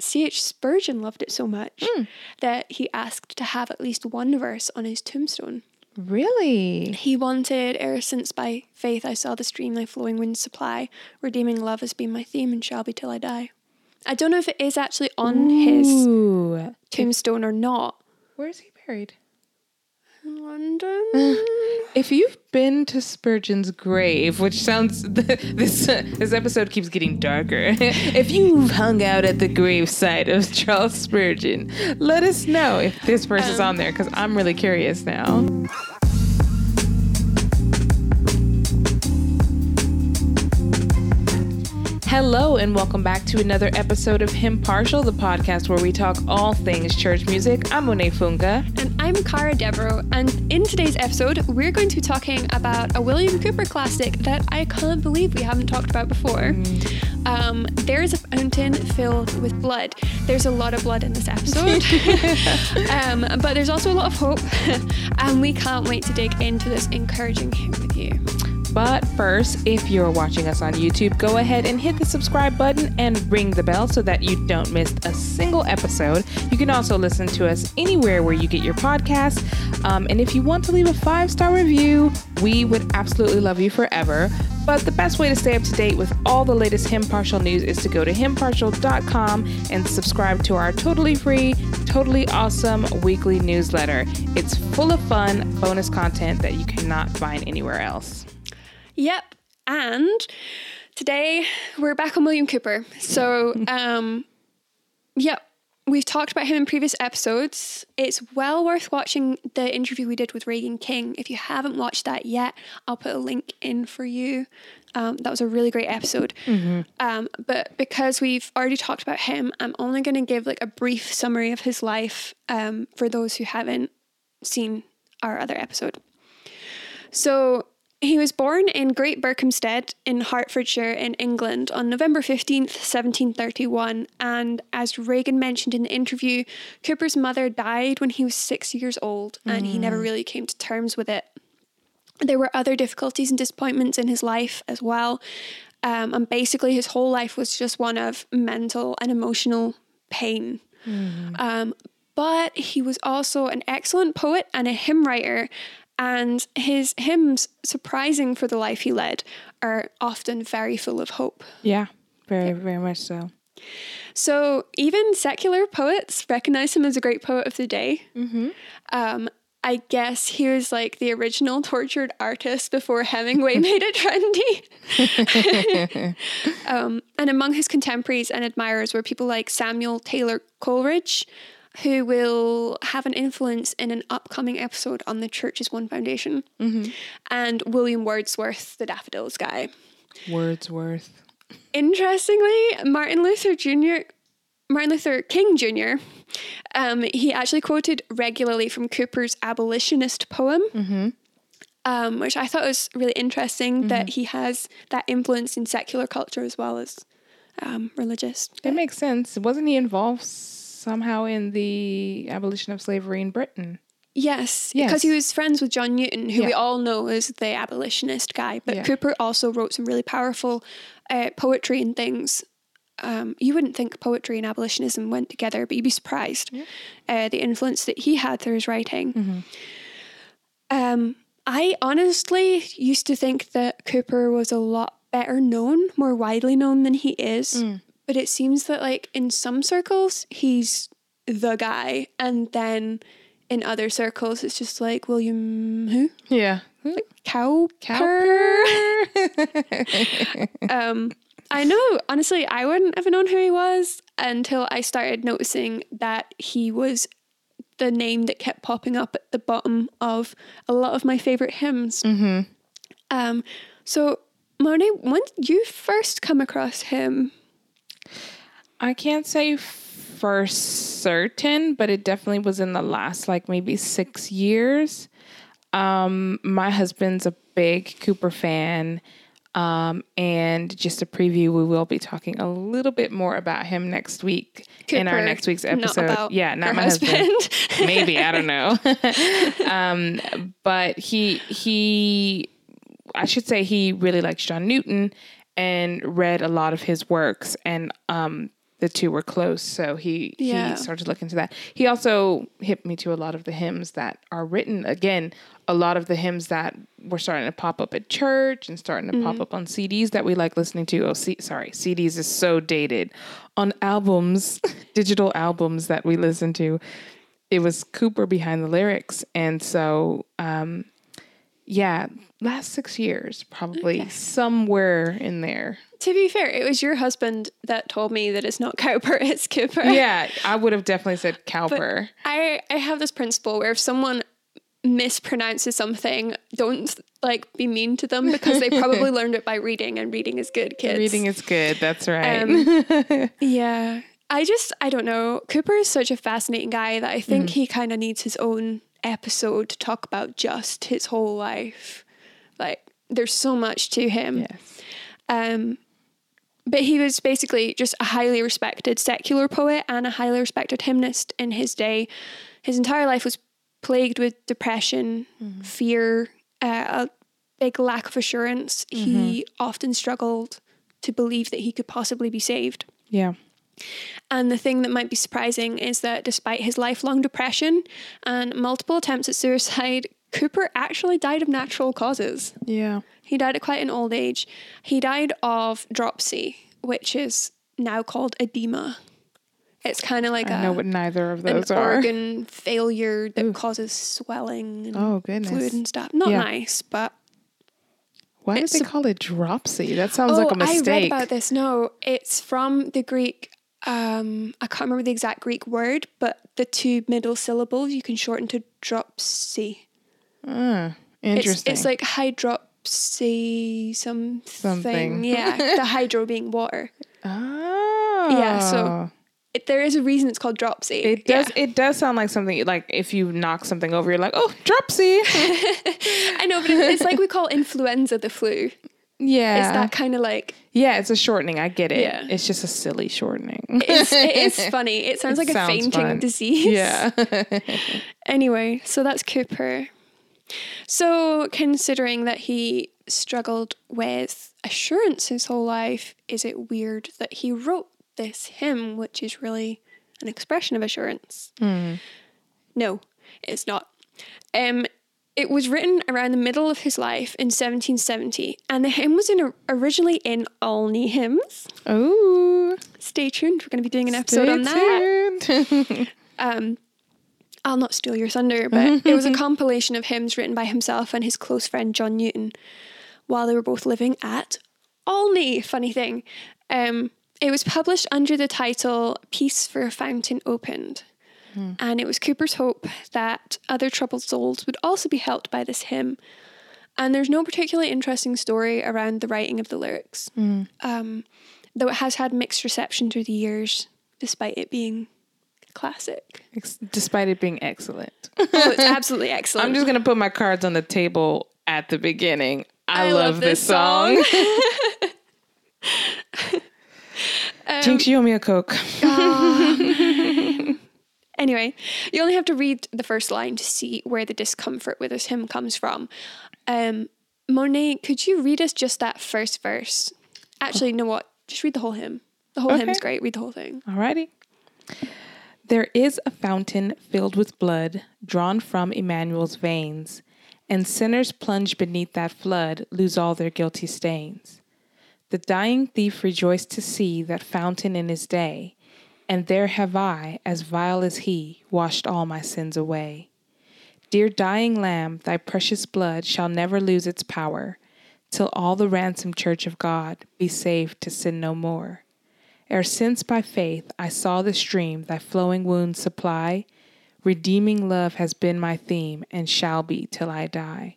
But C.H. Spurgeon loved it so much Hmm. that he asked to have at least one verse on his tombstone. Really? He wanted, e'er since by faith I saw the stream thy flowing winds supply, redeeming love has been my theme and shall be till I die. I don't know if it is actually on his tombstone or not. Where is he buried? In London? If you've been to Spurgeon's grave, which sounds this this episode keeps getting darker. if you've hung out at the gravesite of Charles Spurgeon, let us know if this verse is um, on there because I'm really curious now. Hello and welcome back to another episode of Him Partial, the podcast where we talk all things church music. I'm Monet Funga. and I'm Cara Devereaux, and in today's episode, we're going to be talking about a William Cooper classic that I can't believe we haven't talked about before. Um, there's a fountain filled with blood. There's a lot of blood in this episode, um, but there's also a lot of hope, and we can't wait to dig into this encouraging hymn with you. But first, if you're watching us on YouTube, go ahead and hit the subscribe button and ring the bell so that you don't miss a single episode. You can also listen to us anywhere where you get your podcasts. Um, and if you want to leave a five star review, we would absolutely love you forever. But the best way to stay up to date with all the latest Him Partial news is to go to himpartial.com and subscribe to our totally free, totally awesome weekly newsletter. It's full of fun, bonus content that you cannot find anywhere else. Yep. And today we're back on William Cooper. So, um, yep, we've talked about him in previous episodes. It's well worth watching the interview we did with Reagan King. If you haven't watched that yet, I'll put a link in for you. Um, that was a really great episode. Um, but because we've already talked about him, I'm only going to give like a brief summary of his life um, for those who haven't seen our other episode. So he was born in Great Berkhamsted in Hertfordshire in England on November 15th, 1731. And as Reagan mentioned in the interview, Cooper's mother died when he was six years old and he never really came to terms with it. There were other difficulties and disappointments in his life as well. Um, and basically, his whole life was just one of mental and emotional pain. Um, but he was also an excellent poet and a hymn writer, and his hymns, surprising for the life he led, are often very full of hope. Yeah, very, very much so. So even secular poets recognize him as a great poet of the day. Um, I guess he was like the original tortured artist before Hemingway made it trendy. um, and among his contemporaries and admirers were people like Samuel Taylor Coleridge, who will have an influence in an upcoming episode on the Church's One Foundation, and William Wordsworth, the Daffodils guy. Wordsworth. Interestingly, Martin Luther Jr. Martin Luther King Jr. Um, he actually quoted regularly from Cooper's abolitionist poem, um, which I thought was really interesting that he has that influence in secular culture as well as um, religious. That makes sense. Wasn't he involved somehow in the abolition of slavery in Britain? Yes, Yes. because he was friends with John Newton, who we all know is the abolitionist guy. But Yeah. Cooper also wrote some really powerful uh, poetry and things. Um, you wouldn't think poetry and abolitionism went together, but you'd be surprised uh, the influence that he had through his writing. Um, I honestly used to think that Cooper was a lot better known, more widely known than he is. But it seems that, like, in some circles, he's the guy. And then in other circles, it's just like William who? Yeah. Like Cow Cowper. um, I know, honestly, I wouldn't have known who he was until I started noticing that he was the name that kept popping up at the bottom of a lot of my favorite hymns. Um, so, Monet, when you first come across him? I can't say for certain, but it definitely was in the last like maybe six years. Um, my husband's a big Cooper fan. Um, and just a preview, we will be talking a little bit more about him next week in our next week's not episode. about yeah, not my husband. Maybe I don't know. um, but he he, I should say he really likes John Newton and read a lot of his works and um the two were close. So he Yeah. he started looking into that. He also hit me to a lot of the hymns that are written. Again, a lot of the hymns that were starting to pop up at church and starting to Mm-hmm. pop up on CDs that we like listening to. Oh, C- sorry, CDs is so dated. On albums, digital albums that we listen to, it was Cooper behind the lyrics, and so um, yeah, last six years probably somewhere in there. To be fair, it was your husband that told me that it's not Cowper, it's Cooper. Yeah, I would have definitely said Cowper. I I have this principle where if someone mispronounces something, don't like be mean to them because they probably learned it by reading, and reading is good, kids. Reading is good. That's right. Um, yeah. I just I don't know. Cooper is such a fascinating guy that I think Mm-hmm. he kind of needs his own episode to talk about just his whole life. Like there's so much to him. yes. Um, but he was basically just a highly respected secular poet and a highly respected hymnist in his day. His entire life was plagued with depression, fear, uh, a big lack of assurance. He often struggled to believe that he could possibly be saved. Yeah. And the thing that might be surprising is that despite his lifelong depression and multiple attempts at suicide, Cooper actually died of natural causes. Yeah. He died at quite an old age. He died of dropsy, which is now called edema. It's kind of like I a know what neither of an those are. organ failure that causes swelling and Oh goodness. fluid and stuff. Not Yeah. nice, but Why did It's they a- call it dropsy? That sounds oh, like a oh, I read mistake. about this. No, it's from the Greek. Um, I can't remember the exact Greek word, but the two middle syllables you can shorten to dropsy. It's, interesting. it's like hydropsy something. Something. Yeah, the hydro being water. oh. Yeah, so It, there is a reason it's called dropsy. It Yeah. does. It does sound like something like if you knock something over, you're like, oh, dropsy. I know, but it's, it's like we call influenza the flu. Yeah. It's that kind of like yeah, it's a shortening. I get it. Yeah. It's just a silly shortening. it's, it is funny. It sounds It like a fainting fun. disease. yeah. Anyway, so that's Cooper. So, considering that he struggled with assurance his whole life, is it weird that he wrote this hymn, which is really an expression of assurance? No, it's not. Um, it was written around the middle of his life in 1770, and the hymn was in originally in Olney hymns. Ooh. Stay tuned; we're going to be doing an episode Stay on that. um, I'll not steal your thunder, but it was a compilation of hymns written by himself and his close friend John Newton while they were both living at Olney. Funny thing. Um, it was published under the title Peace for a Fountain Opened. Hmm. And it was Cooper's hope that other troubled souls would also be helped by this hymn. And there's no particularly interesting story around the writing of the lyrics, hmm. um, though it has had mixed reception through the years, despite it being classic. Ex- Despite it being excellent. Oh, it's absolutely excellent. I'm just gonna put my cards on the table at the beginning. I, I love, love this this song. song. Um, Jinx, you owe me a coke. Ah. Anyway, you only have to read the first line to see where the discomfort with this hymn comes from. Um, Monet, could you read us just that first verse? Actually, you know what? Just read the whole hymn. The whole Okay. hymn's great. Read the whole thing. Alrighty. There is a fountain filled with blood drawn from Emmanuel's veins, and sinners plunge beneath that flood lose all their guilty stains. The dying thief rejoiced to see that fountain in his day, and there have I, as vile as he, washed all my sins away. Dear dying Lamb, thy precious blood shall never lose its power, till all the ransomed church of God be saved to sin no more. Ere since by faith I saw the stream thy flowing wounds supply, redeeming love has been my theme and shall be till I die.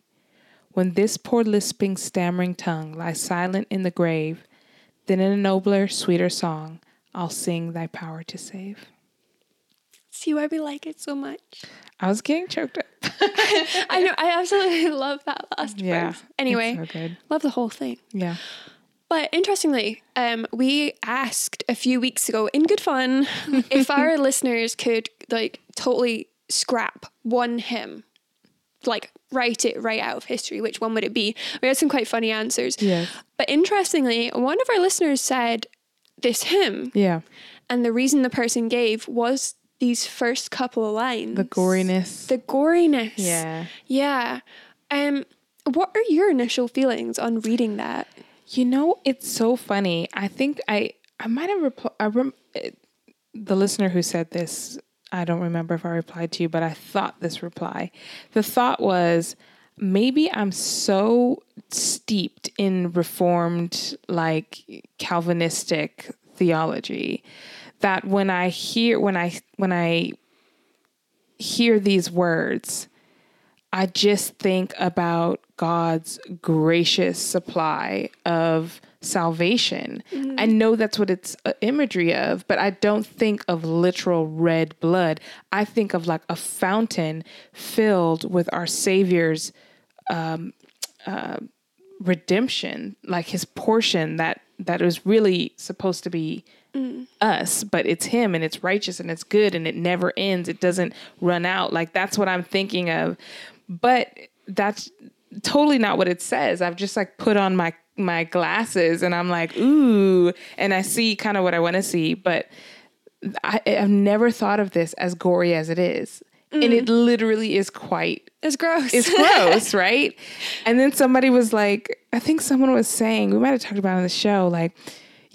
When this poor lisping, stammering tongue lies silent in the grave, then in a nobler, sweeter song I'll sing thy power to save. See why we like it so much. I was getting choked up. I know. I absolutely love that last Yeah, verse. Anyway, so good. love the whole thing. Yeah. But interestingly, um, we asked a few weeks ago in good fun if our listeners could like totally scrap one hymn, like write it right out of history. Which one would it be? We had some quite funny answers. Yes. But interestingly, one of our listeners said this hymn, Yeah. And the reason the person gave was these first couple of lines. The goriness. The goriness. yeah. Yeah. Um, what are your initial feelings on reading that? You know, it's so funny. I think I I might have replied. I rem- it- the listener who said this. I don't remember if I replied to you, but I thought this reply. The thought was maybe I'm so steeped in reformed, like Calvinistic theology, that when I hear when I when I hear these words, I just think about God's gracious supply of salvation. I know that's what it's uh, imagery of, but I don't think of literal red blood. I think of like a fountain filled with our Savior's um, uh, redemption, like his portion that that was really supposed to be us, but it's him and it's righteous and it's good and it never ends. It doesn't run out. Like that's what I'm thinking of. But that's totally not what it says. I've just like put on my my glasses and I'm like, ooh, and I see kind of what I want to see, but I, I've never thought of this as gory as it is. And it mm. literally is quite It's gross. it's gross, right? And then somebody was like, I think someone was saying, we might have talked about it on the show, like,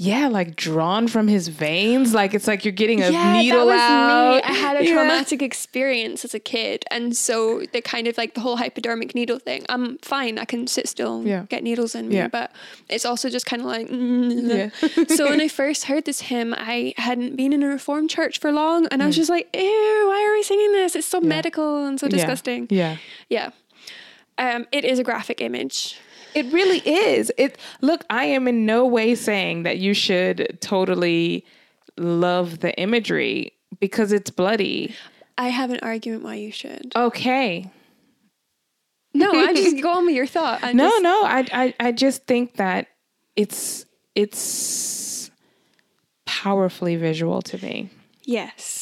yeah, like drawn from his veins. Like it's like you're getting a yeah, needle that was out. me. I had a Yeah. traumatic experience as a kid, and so the kind of like the whole hypodermic needle thing. I'm fine. I can sit still, and Yeah. get needles in me, Yeah. but it's also just kind of like. mm. Yeah. so when I first heard this hymn, I hadn't been in a reformed church for long, and I was just like, "Ew, why are we singing this? It's so medical and so disgusting." Mm. Yeah. Yeah. Um, it is a graphic image. It really is. It look, I am in no way saying that you should totally love the imagery because it's bloody. I have an argument why you should. Okay. No, I just go on with your thought. I No, just- no, I, I I just think that it's it's powerfully visual to me. Yes.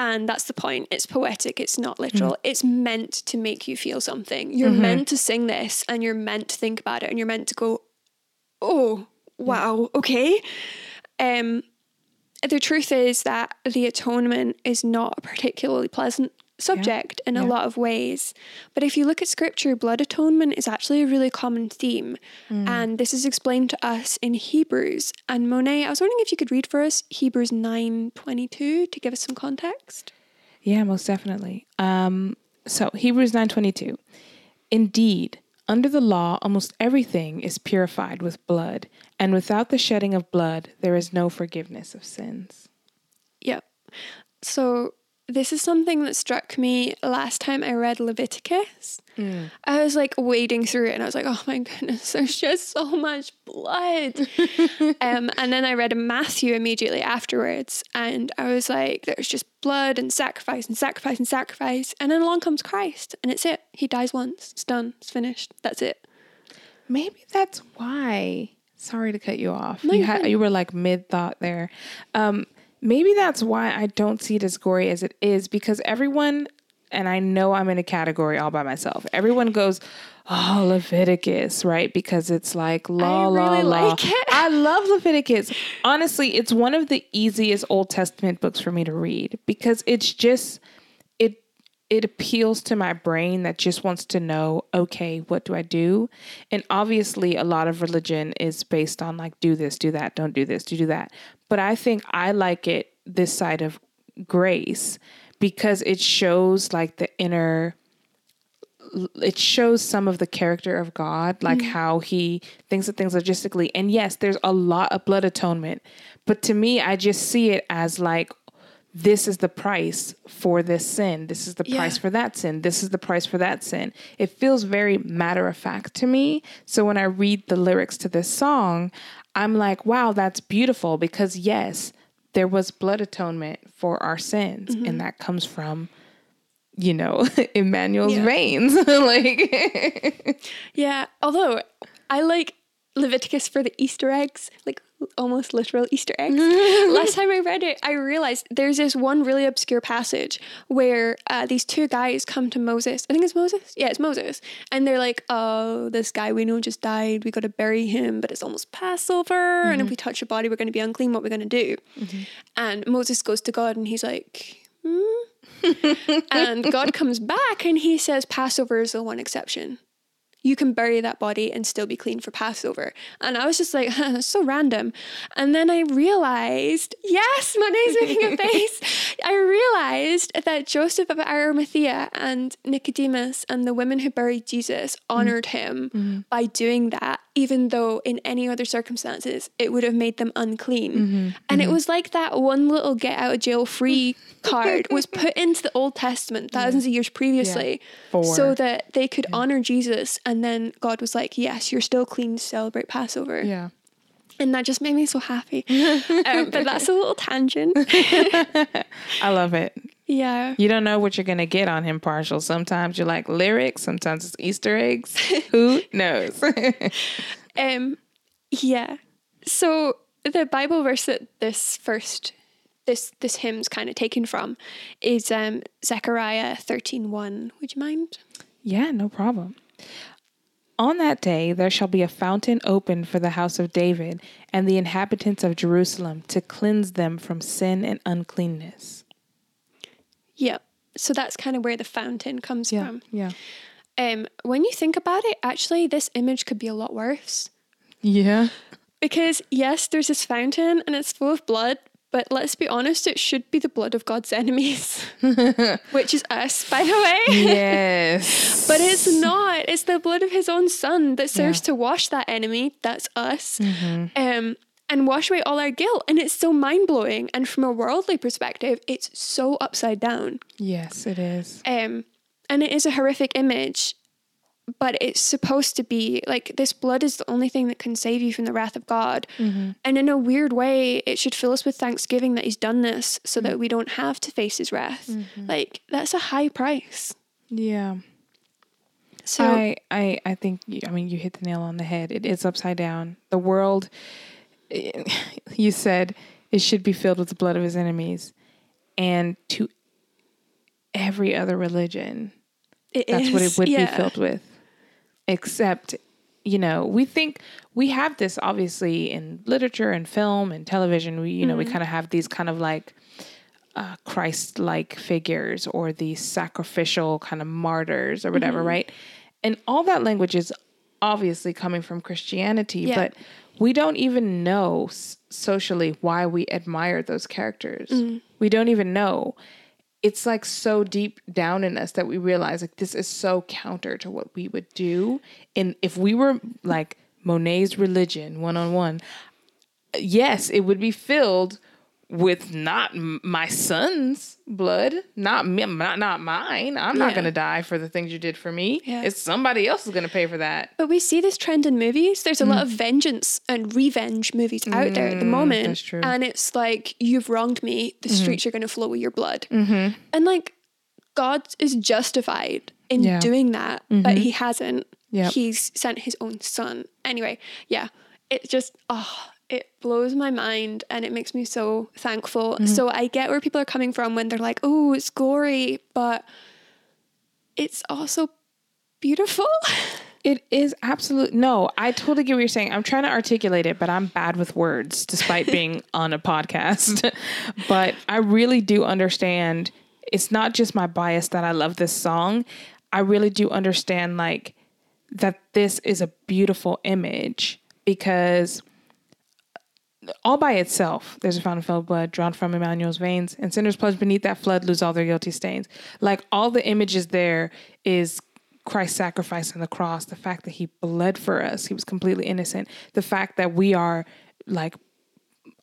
And that's the point. It's poetic, it's not literal. It's meant to make you feel something. You're meant to sing this and you're meant to think about it and you're meant to go, oh, wow, okay. Um, the truth is that the atonement is not a particularly pleasant subject in a lot of ways. But if you look at scripture, blood atonement is actually a really common theme. And this is explained to us in Hebrews. And Monet, I was wondering if you could read for us Hebrews 9:22 to give us some context. Yeah, most definitely. Um, so Hebrews nine twenty two. Indeed, under the law, almost everything is purified with blood, and without the shedding of blood, there is no forgiveness of sins. Yep. So this is something that struck me last time I read Leviticus. I was like wading through it and I was like, oh my goodness, there's just so much blood. um, and then I read Matthew immediately afterwards and I was like, there's just blood and sacrifice and sacrifice and sacrifice. And then along comes Christ and it's it. He dies once, it's done, it's finished, that's it. Maybe that's why. Sorry to cut you off. No, you had you were like mid thought there. Um, maybe that's why I don't see it as gory as it is because everyone, and I know I'm in a category all by myself. Everyone goes, "Oh, Leviticus," right? Because it's like law, law, really law. like it. I love Leviticus. Honestly, it's one of the easiest Old Testament books for me to read because it's just it appeals to my brain that just wants to know, okay, what do I do? And obviously a lot of religion is based on like do this, do that, don't do this, do do that. But I think I like it this side of grace because it shows like the inner it shows some of the character of God, like mm-hmm. how he thinks of things logistically. And yes, there's a lot of blood atonement, but to me, I just see it as like, this is the price for this sin. This is the price for that sin. This is the price for that sin. It feels very matter of fact to me. So when I read the lyrics to this song, I'm like, wow, that's beautiful because yes, there was blood atonement for our sins, and mm-hmm. that comes from you know, Emmanuel's Yeah. veins. like, Yeah, although I like Leviticus for the Easter eggs. Like, almost literal Easter eggs. Last time I read it, I realized there's this one really obscure passage where uh, these two guys come to Moses. I think it's Moses. Yeah, it's Moses. And they're like, oh, this guy we know just died. We got to bury him, but it's almost Passover. And if we touch a body, we're going to be unclean. What we're we going to do? And Moses goes to God and he's like, hmm? and God comes back and he says, Passover is the one exception you can bury that body and still be clean for Passover. And I was just like, huh, so random. And then I realized, yes, Monet's making a face. I realized that Joseph of Arimathea and Nicodemus and the women who buried Jesus mm. honored him mm-hmm. by doing that, even though in any other circumstances it would have made them unclean. Mm-hmm. And it mm-hmm. was like that one little get out of jail free card was put into the Old Testament thousands of years previously For- so that they could honor Jesus. And then God was like, Yes, you're still clean to celebrate Passover. Yeah. And that just made me so happy. um, but that's a little tangent. I love it. yeah. You don't know what you're going to get on him partial. Sometimes you like lyrics, sometimes it's Easter eggs. Who knows? Um, yeah. So the Bible verse that this first this this hymn's kind of taken from is um Zechariah thirteen one. Would you mind? yeah, no problem. On that day, there shall be a fountain opened for the house of David and the inhabitants of Jerusalem to cleanse them from sin and uncleanness. Yeah. So that's kind of where the fountain comes from. Yeah. Um, when you think about it, actually, this image could be a lot worse. Yeah. Because yes, there's this fountain and it's full of blood, but let's be honest, it should be the blood of God's enemies, which is us, by the way. Yes. But it's not. It's the blood of his own son that serves Yeah. to wash that enemy. That's us. Um, and wash away all our guilt. And it's so mind blowing. And from a worldly perspective, it's so upside down. yes, it is. Um, and it is a horrific image, but it's supposed to be like this blood is the only thing that can save you from the wrath of God. Mm-hmm. And in a weird way, it should fill us with thanksgiving that He's done this so that mm. we don't have to face His wrath. Mm-hmm. Like, that's a high price. Yeah. So, I, I, I think, I mean, you hit the nail on the head. It is upside down. The world, you said, it should be filled with the blood of his enemies. And to every other religion, it that's what it would yeah. be filled with. Except, you know, we think we have this obviously in literature and film and television. We, you know, we mm-hmm. kind of have these kind of like uh, Christ like figures or these sacrificial kind of martyrs or whatever, mm-hmm. right? And all that language is obviously coming from Christianity, Yeah. but we don't even know s- socially why we admire those characters. Mm. We don't even know it's like so deep down in us that we realize like this is so counter to what we would do. And if we were like monet's religion one-on-one yes it would be filled with not my son's blood not me not, not mine i'm not going to die for the things you did for me Yeah. it's somebody else is going to pay for that But we see this trend in movies. There's a lot of mm. vengeance and revenge movies out there at the mm, moment. that's true. And it's like, you've wronged me. The mm-hmm. streets are going to flow with your blood. Mm-hmm. And like, God is justified in Yeah. doing that, but mm-hmm. he hasn't. Yep. He's sent his own son. Anyway, yeah, it just, oh, it blows my mind and it makes me so thankful. Mm-hmm. So I get where people are coming from when they're like, oh, it's gory, but it's also beautiful. It is absolute. No, I totally get what you're saying. I'm trying to articulate it, but I'm bad with words despite being on a podcast. but I really do understand. It's not just my bias that I love this song. I really do understand like that this is a beautiful image because all by itself, there's a fountain filled blood drawn from Emmanuel's veins, and sinners plunged beneath that flood lose all their guilty stains. Like all the images there is Christ's sacrifice on the cross, the fact that he bled for us, he was completely innocent, the fact that we are like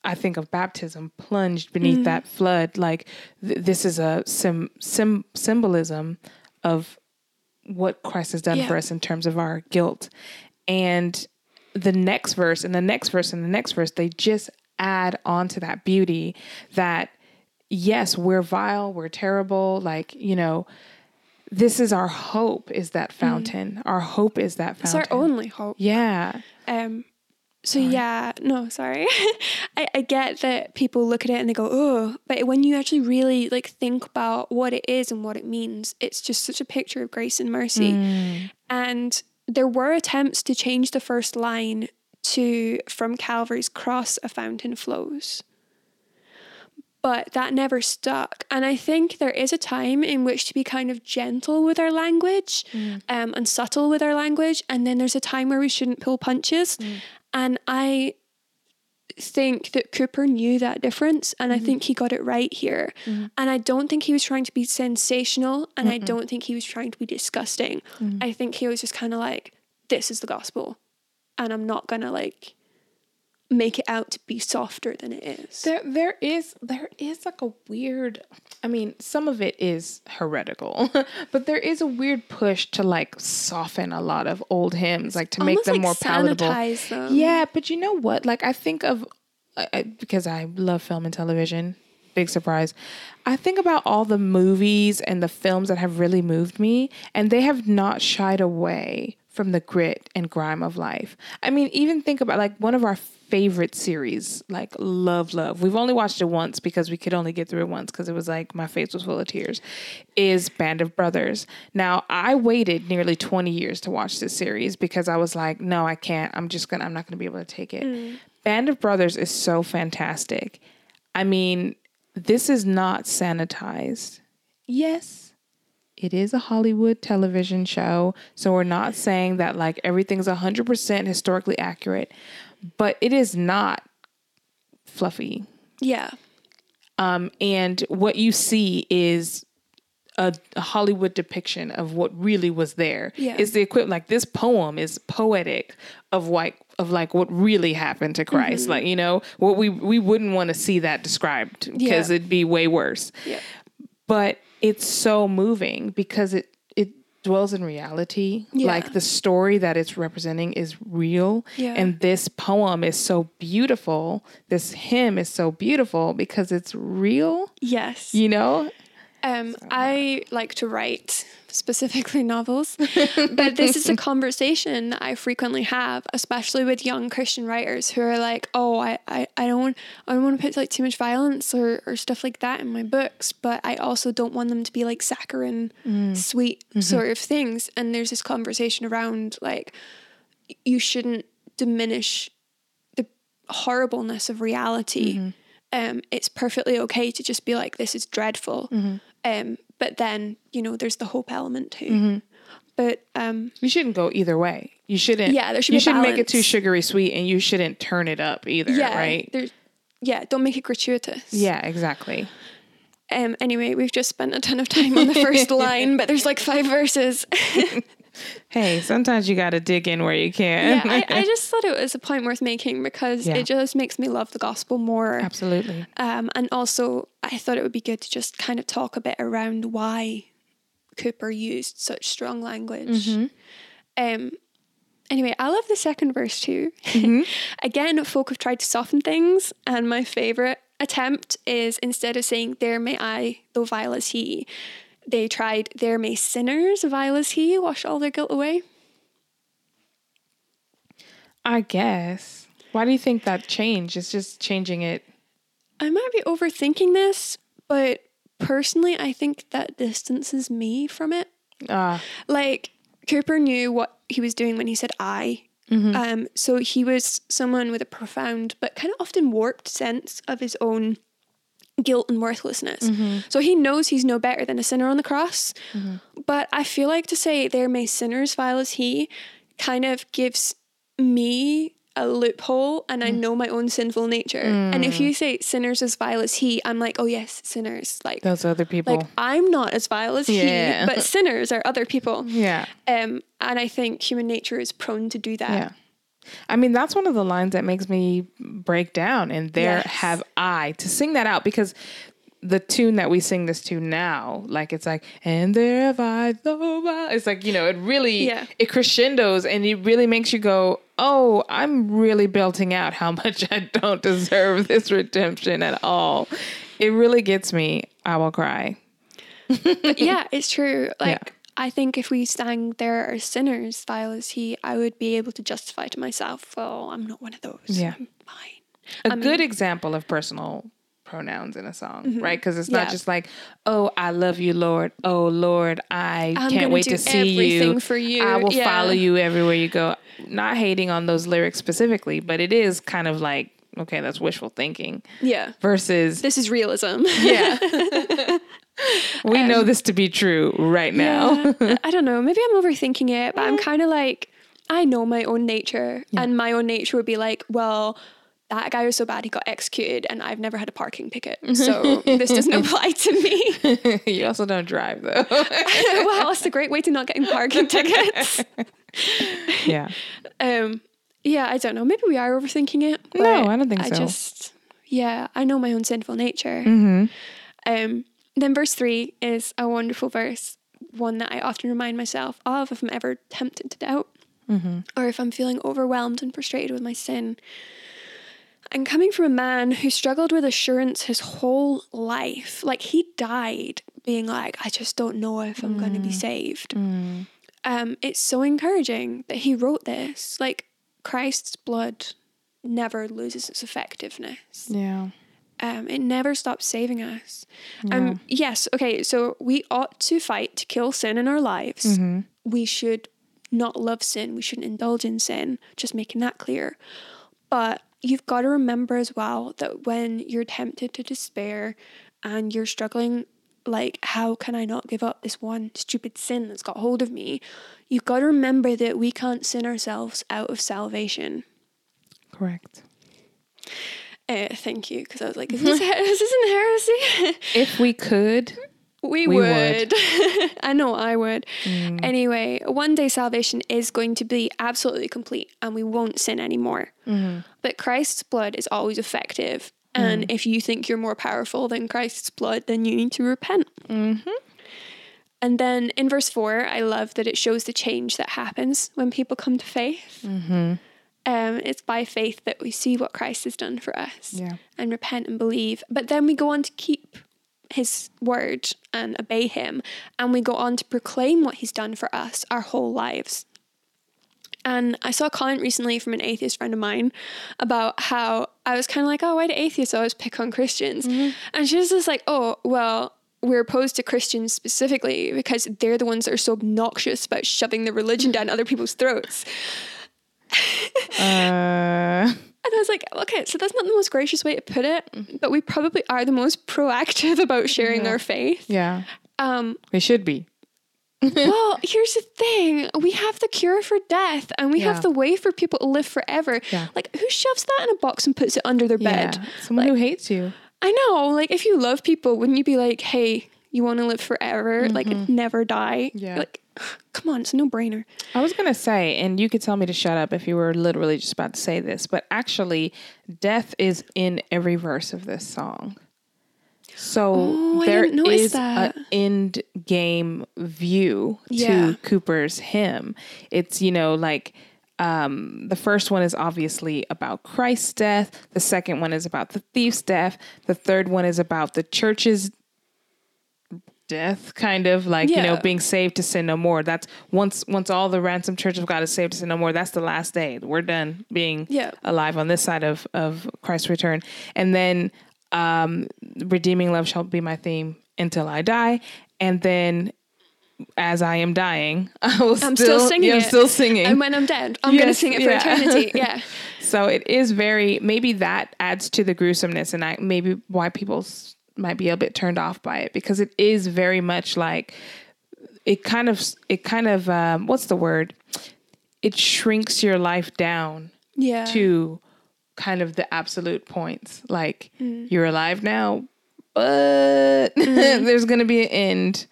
I think of baptism plunged beneath mm-hmm. that flood. Like th- this is a sim- sim- symbolism of what Christ has done Yeah. for us in terms of our guilt. And the next verse and the next verse and the next verse, they just add on to that beauty that yes, we're vile, we're terrible, like, you know, this is our hope is that fountain. Our hope is that It's fountain. our only hope. Yeah. Um, So yeah, no, sorry. I, I get that people look at it and they go, oh, but when you actually really like think about what it is and what it means, it's just such a picture of grace and mercy. Mm. And there were attempts to change the first line to from Calvary's cross a fountain flows. But that never stuck. And I think there is a time in which to be kind of gentle with our language um, and subtle with our language. And then there's a time where we shouldn't pull punches. And I think that Cooper knew that difference and I mm-hmm. think he got it right here. Mm-hmm. And I don't think he was trying to be sensational and I don't think he was trying to be disgusting. Mm-hmm. I think he was just kind of like, this is the gospel. And I'm not going to like make it out to be softer than it is. There, there is, there is like a weird. I mean, some of it is heretical, but there is a weird push to like soften a lot of old hymns, like to make them like more palatable. them. Yeah, but you know what? Like I think of I- because I love film and television. Big surprise. I think about all the movies and the films that have really moved me, and they have not shied away from the grit and grime of life. I mean, even think about like one of our favorite series, like Love Love. We've only watched it once because we could only get through it once because it was like my face was full of tears. Is Band of Brothers. Now, I waited nearly 20 years to watch this series because I was like, no, I can't. I'm just to I'm not to be able to take it. Mm. Band of Brothers is so fantastic. I mean, this is not sanitized. Yes, it is a Hollywood television show. So we're not saying that like everything's 100% historically accurate, but it is not fluffy. Yeah. Um, and what you see is a, a Hollywood depiction of what really was there. Yeah. It's the equivalent. Like this poem is poetic of like of like what really happened to Christ. Mm-hmm. Like you know what we we wouldn't want to see that described because Yeah. it'd be way worse. Yeah. But it's so moving because it it dwells in reality. Yeah. Like the story that it's representing is real. Yeah. And this poem is so beautiful. This hymn is so beautiful because it's real. Yes. You know? Um, I like to write specifically novels, but this is a conversation I frequently have, especially with young Christian writers who are like, "Oh, I, I, I don't want, I don't want to put like too much violence or, or stuff like that in my books, but I also don't want them to be like saccharine, sweet sort of things." And there's this conversation around like, you shouldn't diminish the horribleness of reality. Um, it's perfectly okay to just be like, this is dreadful. Um, but then, you know, there's the hope element too. But um, You shouldn't go either way. You shouldn't. Yeah, there should You shouldn't make it too sugary sweet, and you shouldn't turn it up either. yeah, Right. there's, yeah, don't make it gratuitous. Yeah. Exactly. Um, anyway, we've just spent a ton of time on the first line, but there's like five verses. Hey, sometimes you got to dig in where you yeah, can. I, I just thought it was a point worth making because Yeah. it just makes me love the gospel more. Absolutely. Um, and also, I thought it would be good to just kind of talk a bit around why Cooper used such strong language. Um, anyway, I love the second verse too. Again, folk have tried to soften things, and my favorite attempt is instead of saying, There may I, though vile as he, they tried, There may sinners, vile as he, wash all their guilt away. I guess. Why do you think that changed? It's just changing it. I might be overthinking this, but personally, I think that distances me from it. Uh, like Cooper knew what he was doing when he said I. Um, so he was someone with a profound but kind of often warped sense of his own guilt and worthlessness. Mm-hmm. So he knows he's no better than a sinner on the cross. Mm-hmm. But I feel like to say there may sinners vile as he kind of gives me a loophole and I mm. know my own sinful nature. And if you mm. say sinners as vile as he, I'm like, oh yes, sinners. Like those other people. like I'm not as vile as Yeah. he, but sinners are other people. yeah. Um, and I think human nature is prone to do that. Yeah. I mean, that's one of the lines that makes me break down. And there Yes. have I to sing that out because the tune that we sing this to now, like it's like, and there have I, though I-" it's like, you know, it really, Yeah. it crescendos and it really makes you go, oh, I'm really belting out how much I don't deserve this redemption at all. It really gets me. I will cry. Yeah, it's true. Like I think if we sang there are sinners, vile as he, I would be able to justify to myself, well, I'm not one of those. Yeah. I'm fine. a I mean- good example of personal pronouns in a song, right? Because it's not Mm-hmm. Yeah. just like, "Oh, I love you, Lord. Oh, Lord, I I'm can't wait to see you. for you." I will Yeah. follow you everywhere you go." Not hating on those lyrics specifically, but it is kind of like, okay, that's wishful thinking Yeah. versus This is realism. yeah. we know this to be true right now. Yeah. I don't know. Maybe I'm overthinking it, but I'm kind of like, I know my own nature, and my own nature would be like, well, that guy was so bad he got executed, and I've never had a parking ticket, so this doesn't apply to me. you also don't drive though. well, it's a great way to not getting parking tickets. yeah. Um, yeah, I don't know. Maybe we are overthinking it. No, I don't think I so. I just, yeah, I know my own sinful nature. Mm-hmm. Um, then verse three is a wonderful verse, one that I often remind myself of if I'm ever tempted to doubt, or if I'm feeling overwhelmed and frustrated with my sin. And coming from a man who struggled with assurance his whole life, like he died being like, I just don't know if I'm going to be saved. Um, it's so encouraging that he wrote this. Like Christ's blood never loses its effectiveness Yeah. um, it never stops saving us. Um, yes, okay, so we ought to fight to kill sin in our lives. We should not love sin. We shouldn't indulge in sin, just making that clear. But you've got to remember as well that when you're tempted to despair and you're struggling, like, how can I not give up this one stupid sin that's got hold of me? You've got to remember that we can't sin ourselves out of salvation. Correct. Uh, thank you, because I was like, is this, is this an heresy? If we could, We, We would. would. I know I would. Anyway, one day salvation is going to be absolutely complete and we won't sin anymore. But Christ's blood is always effective. And mm. if you think you're more powerful than Christ's blood, then you need to repent. Mm-hmm. And then in verse 4, I love that it shows the change that happens when people come to faith. Mm-hmm. Um, it's by faith that we see what Christ has done for us Yeah. and repent and believe. But then we go on to keep his word and obey him. And we go on to proclaim what he's done for us our whole lives. And I saw a comment recently from an atheist friend of mine about how I was kind of like, oh, why do atheists always pick on Christians? And she was just like, oh, well, we're opposed to Christians specifically because they're the ones that are so obnoxious about shoving the religion down other people's throats. Uh, And I was like, okay, so that's not the most gracious way to put it, but we probably are the most proactive about sharing our faith. yeah. Um, They should be. well, here's the thing we have the cure for death and we Yeah. have the way for people to live forever. Yeah. Like, who shoves that in a box and puts it under their bed? Yeah. Someone who hates you. I know. Like, if you love people, wouldn't you be like, hey, you want to live forever? Like, never die? Mm-hmm. Yeah. Like, come on, it's a no brainer. I was going to say, and you could tell me to shut up if you were literally just about to say this, but actually, death is in every verse of this song. So Oh, there is that. an end game view Yeah. to Cooper's hymn. It's, you know, like um, the first one is obviously about Christ's death. The second one is about the thief's death. The third one is about the church's death kind of like you know being saved to sin no more that's once once all the ransom church of god is saved to sin no more that's the last day we're done being Yeah. alive on this side of of christ's return and then um redeeming love shall be my theme until i die and then as i am dying i will I'm still singing yeah, i'm still singing And when I'm dead, I'm going to sing it for yeah. eternity. Yeah. so it is very maybe that adds to the gruesomeness, and I maybe why people s- might be a bit turned off by it because it is very much like it kind of it kind of um, what's the word? It shrinks your life down Yeah. to kind of the absolute points. Like Mm. you're alive now, but there's going to be an end.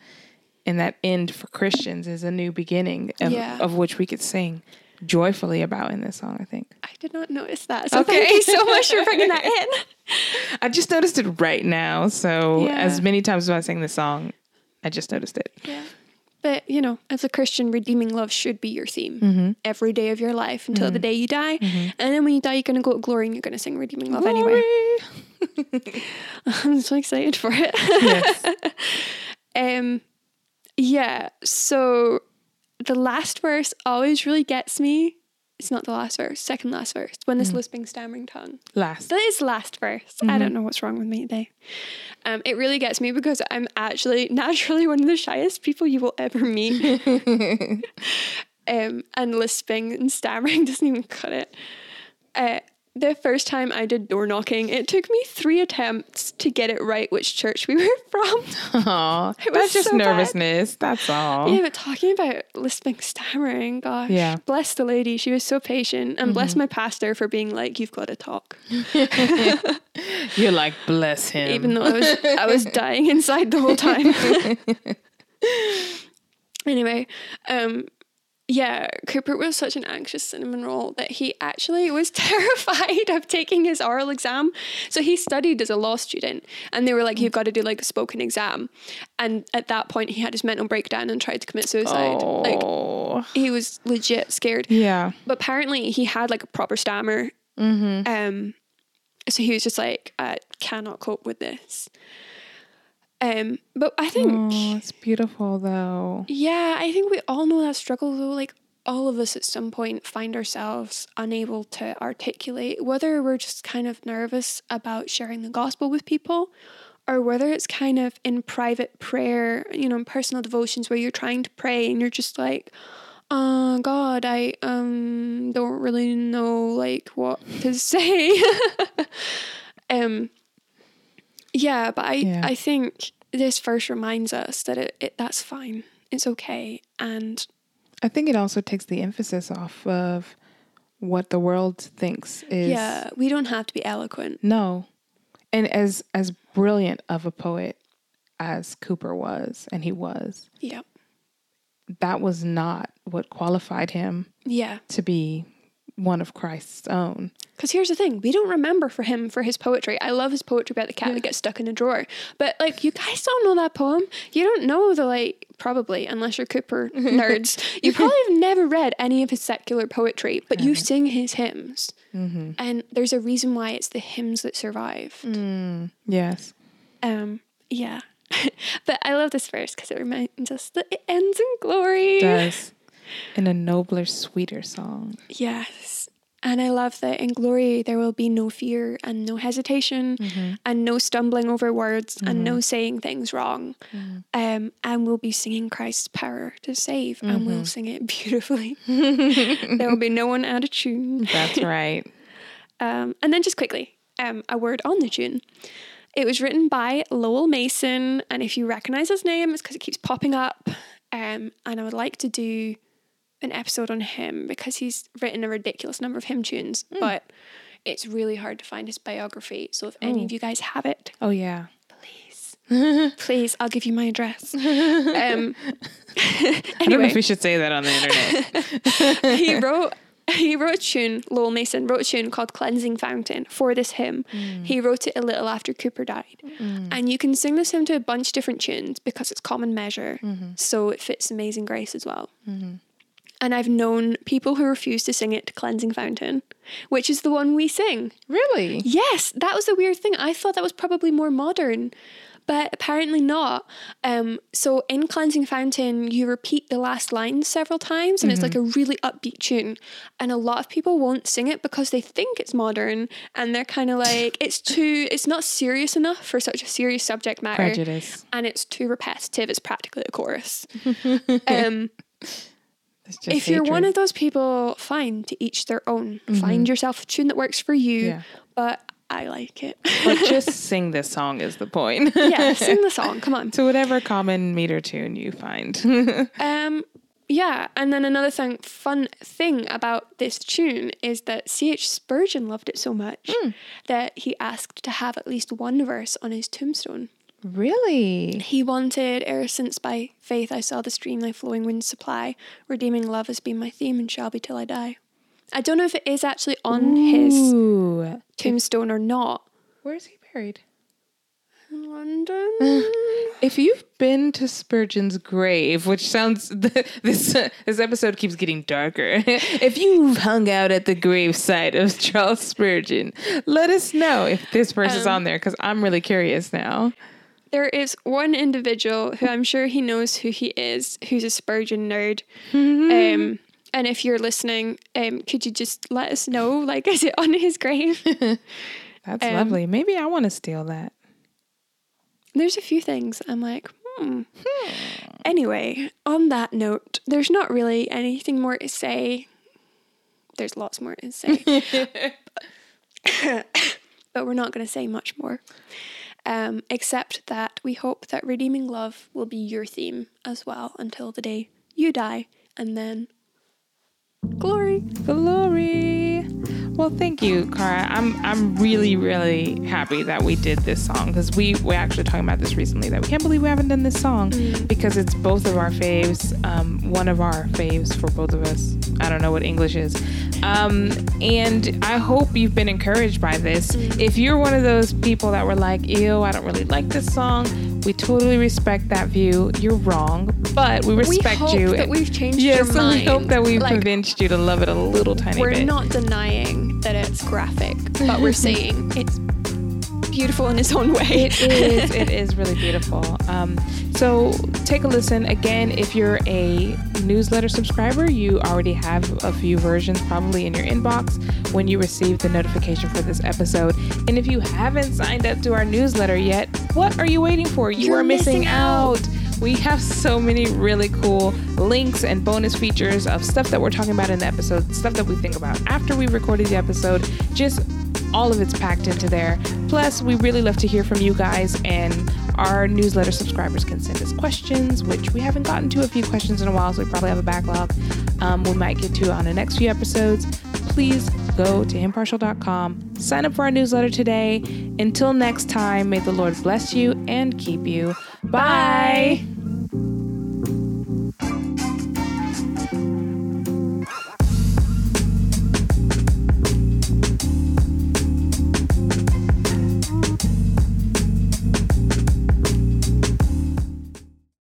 And that end for Christians is a new beginning of, Yeah. of which we could sing joyfully about in this song, I think. I did not notice that. So Okay. thank you so much for bringing that in. I just noticed it right now. So Yeah. as many times as I sang this song, I just noticed it. Yeah. But, you know, as a Christian, redeeming love should be your theme Mm-hmm. every day of your life until the day you die. And then when you die, you're going to go to glory and you're going to sing redeeming love anyway. I'm so excited for it. Yes. Um, Yeah. So the last verse always really gets me. It's not the last verse, second last verse. When this lisping, stammering tongue. Last. That is last verse. I don't know what's wrong with me today. Um, it really gets me because I'm actually naturally one of the shyest people you will ever meet. um, and lisping and stammering doesn't even cut it. Uh, the first time I did door knocking, it took me three attempts to get it right which church we were from. Was that's just so bad. nervousness. That's all. Yeah, but talking about lisping, stammering, gosh. Yeah. Bless the lady. She was so patient. And bless my pastor for being like, you've got to talk. You're like, bless him. Even though I was I was dying inside the whole time. anyway, um yeah, Cowper was such an anxious cinnamon roll that he actually was terrified of taking his oral exam. So he studied as a law student and they were like, You've got to do like a spoken exam. And at that point he had his mental breakdown and tried to commit suicide. Like oh. he was legit scared. yeah. But apparently he had like a proper stammer. Um, so he was just like, I cannot cope with this. Um, but I think, Oh, it's beautiful though. yeah, I think we all know that struggle though. Like all of us at some point find ourselves unable to articulate whether we're just kind of nervous about sharing the gospel with people or whether it's kind of in private prayer, you know, in personal devotions where you're trying to pray and you're just like, oh God, I um don't really know like what to say. um yeah, but I Yeah. I think this verse reminds us that it, it that's fine. It's okay. And I think it also takes the emphasis off of what the world thinks is yeah, we don't have to be eloquent. no. And as as brilliant of a poet as Cowper was, and he was, Yeah. that was not what qualified him Yeah. to be one of Christ's own. Because here's the thing, we don't remember for him for his poetry. I love his poetry about the cat that gets stuck in a drawer. But like you guys don't know that poem. You don't know the like probably, unless you're Cowper nerds. You probably have never read any of his secular poetry, but you sing his hymns. And there's a reason why it's the hymns that survive. Yes. Um, yeah. but I love this verse because it reminds us that it ends in glory. Does in a nobler, sweeter song. Yes. And I love that in glory there will be no fear and no hesitation and no stumbling over words and no saying things wrong. Um, and we'll be singing Christ's power to save and we'll sing it beautifully. there will be no one out of tune. That's right. Um, and then just quickly, um, a word on the tune. It was written by Lowell Mason, and if you recognize his name, it's because it keeps popping up. Um, and I would like to do an episode on him because he's written a ridiculous number of hymn tunes, hmm. but it's really hard to find his biography. So if any oh. of you guys have it, Oh yeah. please, please, I'll give you my address. Um, I don't know if we should say that on the internet. he wrote he wrote a tune, Lowell Mason wrote a tune called Cleansing Fountain for this hymn. Hmm. He wrote it a little after Cowper died. Hmm. And you can sing this hymn to a bunch of different tunes because it's common measure. Mm-hmm. So it fits Amazing Grace as well. Mm-hmm. And I've known people who refuse to sing it to Cleansing Fountain, which is the one we sing. really? Yes, that was the weird thing. I thought that was probably more modern, but apparently not. Um, so in Cleansing Fountain, you repeat the last line several times, and it's like a really upbeat tune. And a lot of people won't sing it because they think it's modern, and they're kind of like, it's too, it's not serious enough for such a serious subject matter, Prejudice. and it's too repetitive. It's practically a chorus. um, If you're one of those people, fine, to each their own. Find yourself a tune that works for you, Yeah. but I like it. but just sing this song is the point. yeah, sing the song. Come on. to whatever common meter tune you find. Um, yeah, and then another thing, fun thing about this tune is that C.H. Spurgeon loved it so much that he asked to have at least one verse on his tombstone. Really? He wanted, e'er since by faith I saw the stream thy flowing winds supply, redeeming love has been my theme and shall be till I die. I don't know if it is actually on his tombstone or not. Where is he buried? In London? If you've been to Spurgeon's grave, which sounds this this episode keeps getting darker. if you've hung out at the gravesite of Charles Spurgeon, let us know if this verse is um, on there because I'm really curious now. There is one individual who I'm sure he knows who he is, who's a Spurgeon nerd. Um, and if you're listening, um, could you just let us know? Like, is it on his grave? That's Um, lovely. Maybe I want to steal that. There's a few things I'm like, hmm. Anyway, on that note, there's not really anything more to say. There's lots more to say. but we're not going to say much more. Um, except that we hope that redeeming love will be your theme as well until the day you die and then glory. Glory. Well, thank you, Cara. I'm I'm really really happy that we did this song because we we're actually talking about this recently that we can't believe we haven't done this song because it's both of our faves, um, one of our faves for both of us. I don't know what English is, um, and I hope you've been encouraged by this. If you're one of those people that were like, "Ew, I don't really like this song," we totally respect that view. You're wrong, but we respect we hope you. that we've changed yes, your and we hope that we've Like, convinced you to love it a little tiny We're bit. not denying it's graphic, but we're saying it's beautiful in its own way. It is. It is really beautiful. Um, so take a listen. Again, if you're a newsletter subscriber, you already have a few versions probably in your inbox when you receive the notification for this episode. And if you haven't signed up to our newsletter yet, what are you waiting for? You You're are missing, missing out. We have so many really cool links and bonus features of stuff that we're talking about in the episode, stuff that we think about after we recorded the episode. Just all of it's packed into there. Plus, we really love to hear from you guys, and our newsletter subscribers can send us questions, which we haven't gotten to a few questions in a while, so we probably have a backlog. Um, we might get to on the next few episodes. Please go to impartial.com, sign up for our newsletter today. Until next time, may the Lord bless you and keep you. Bye.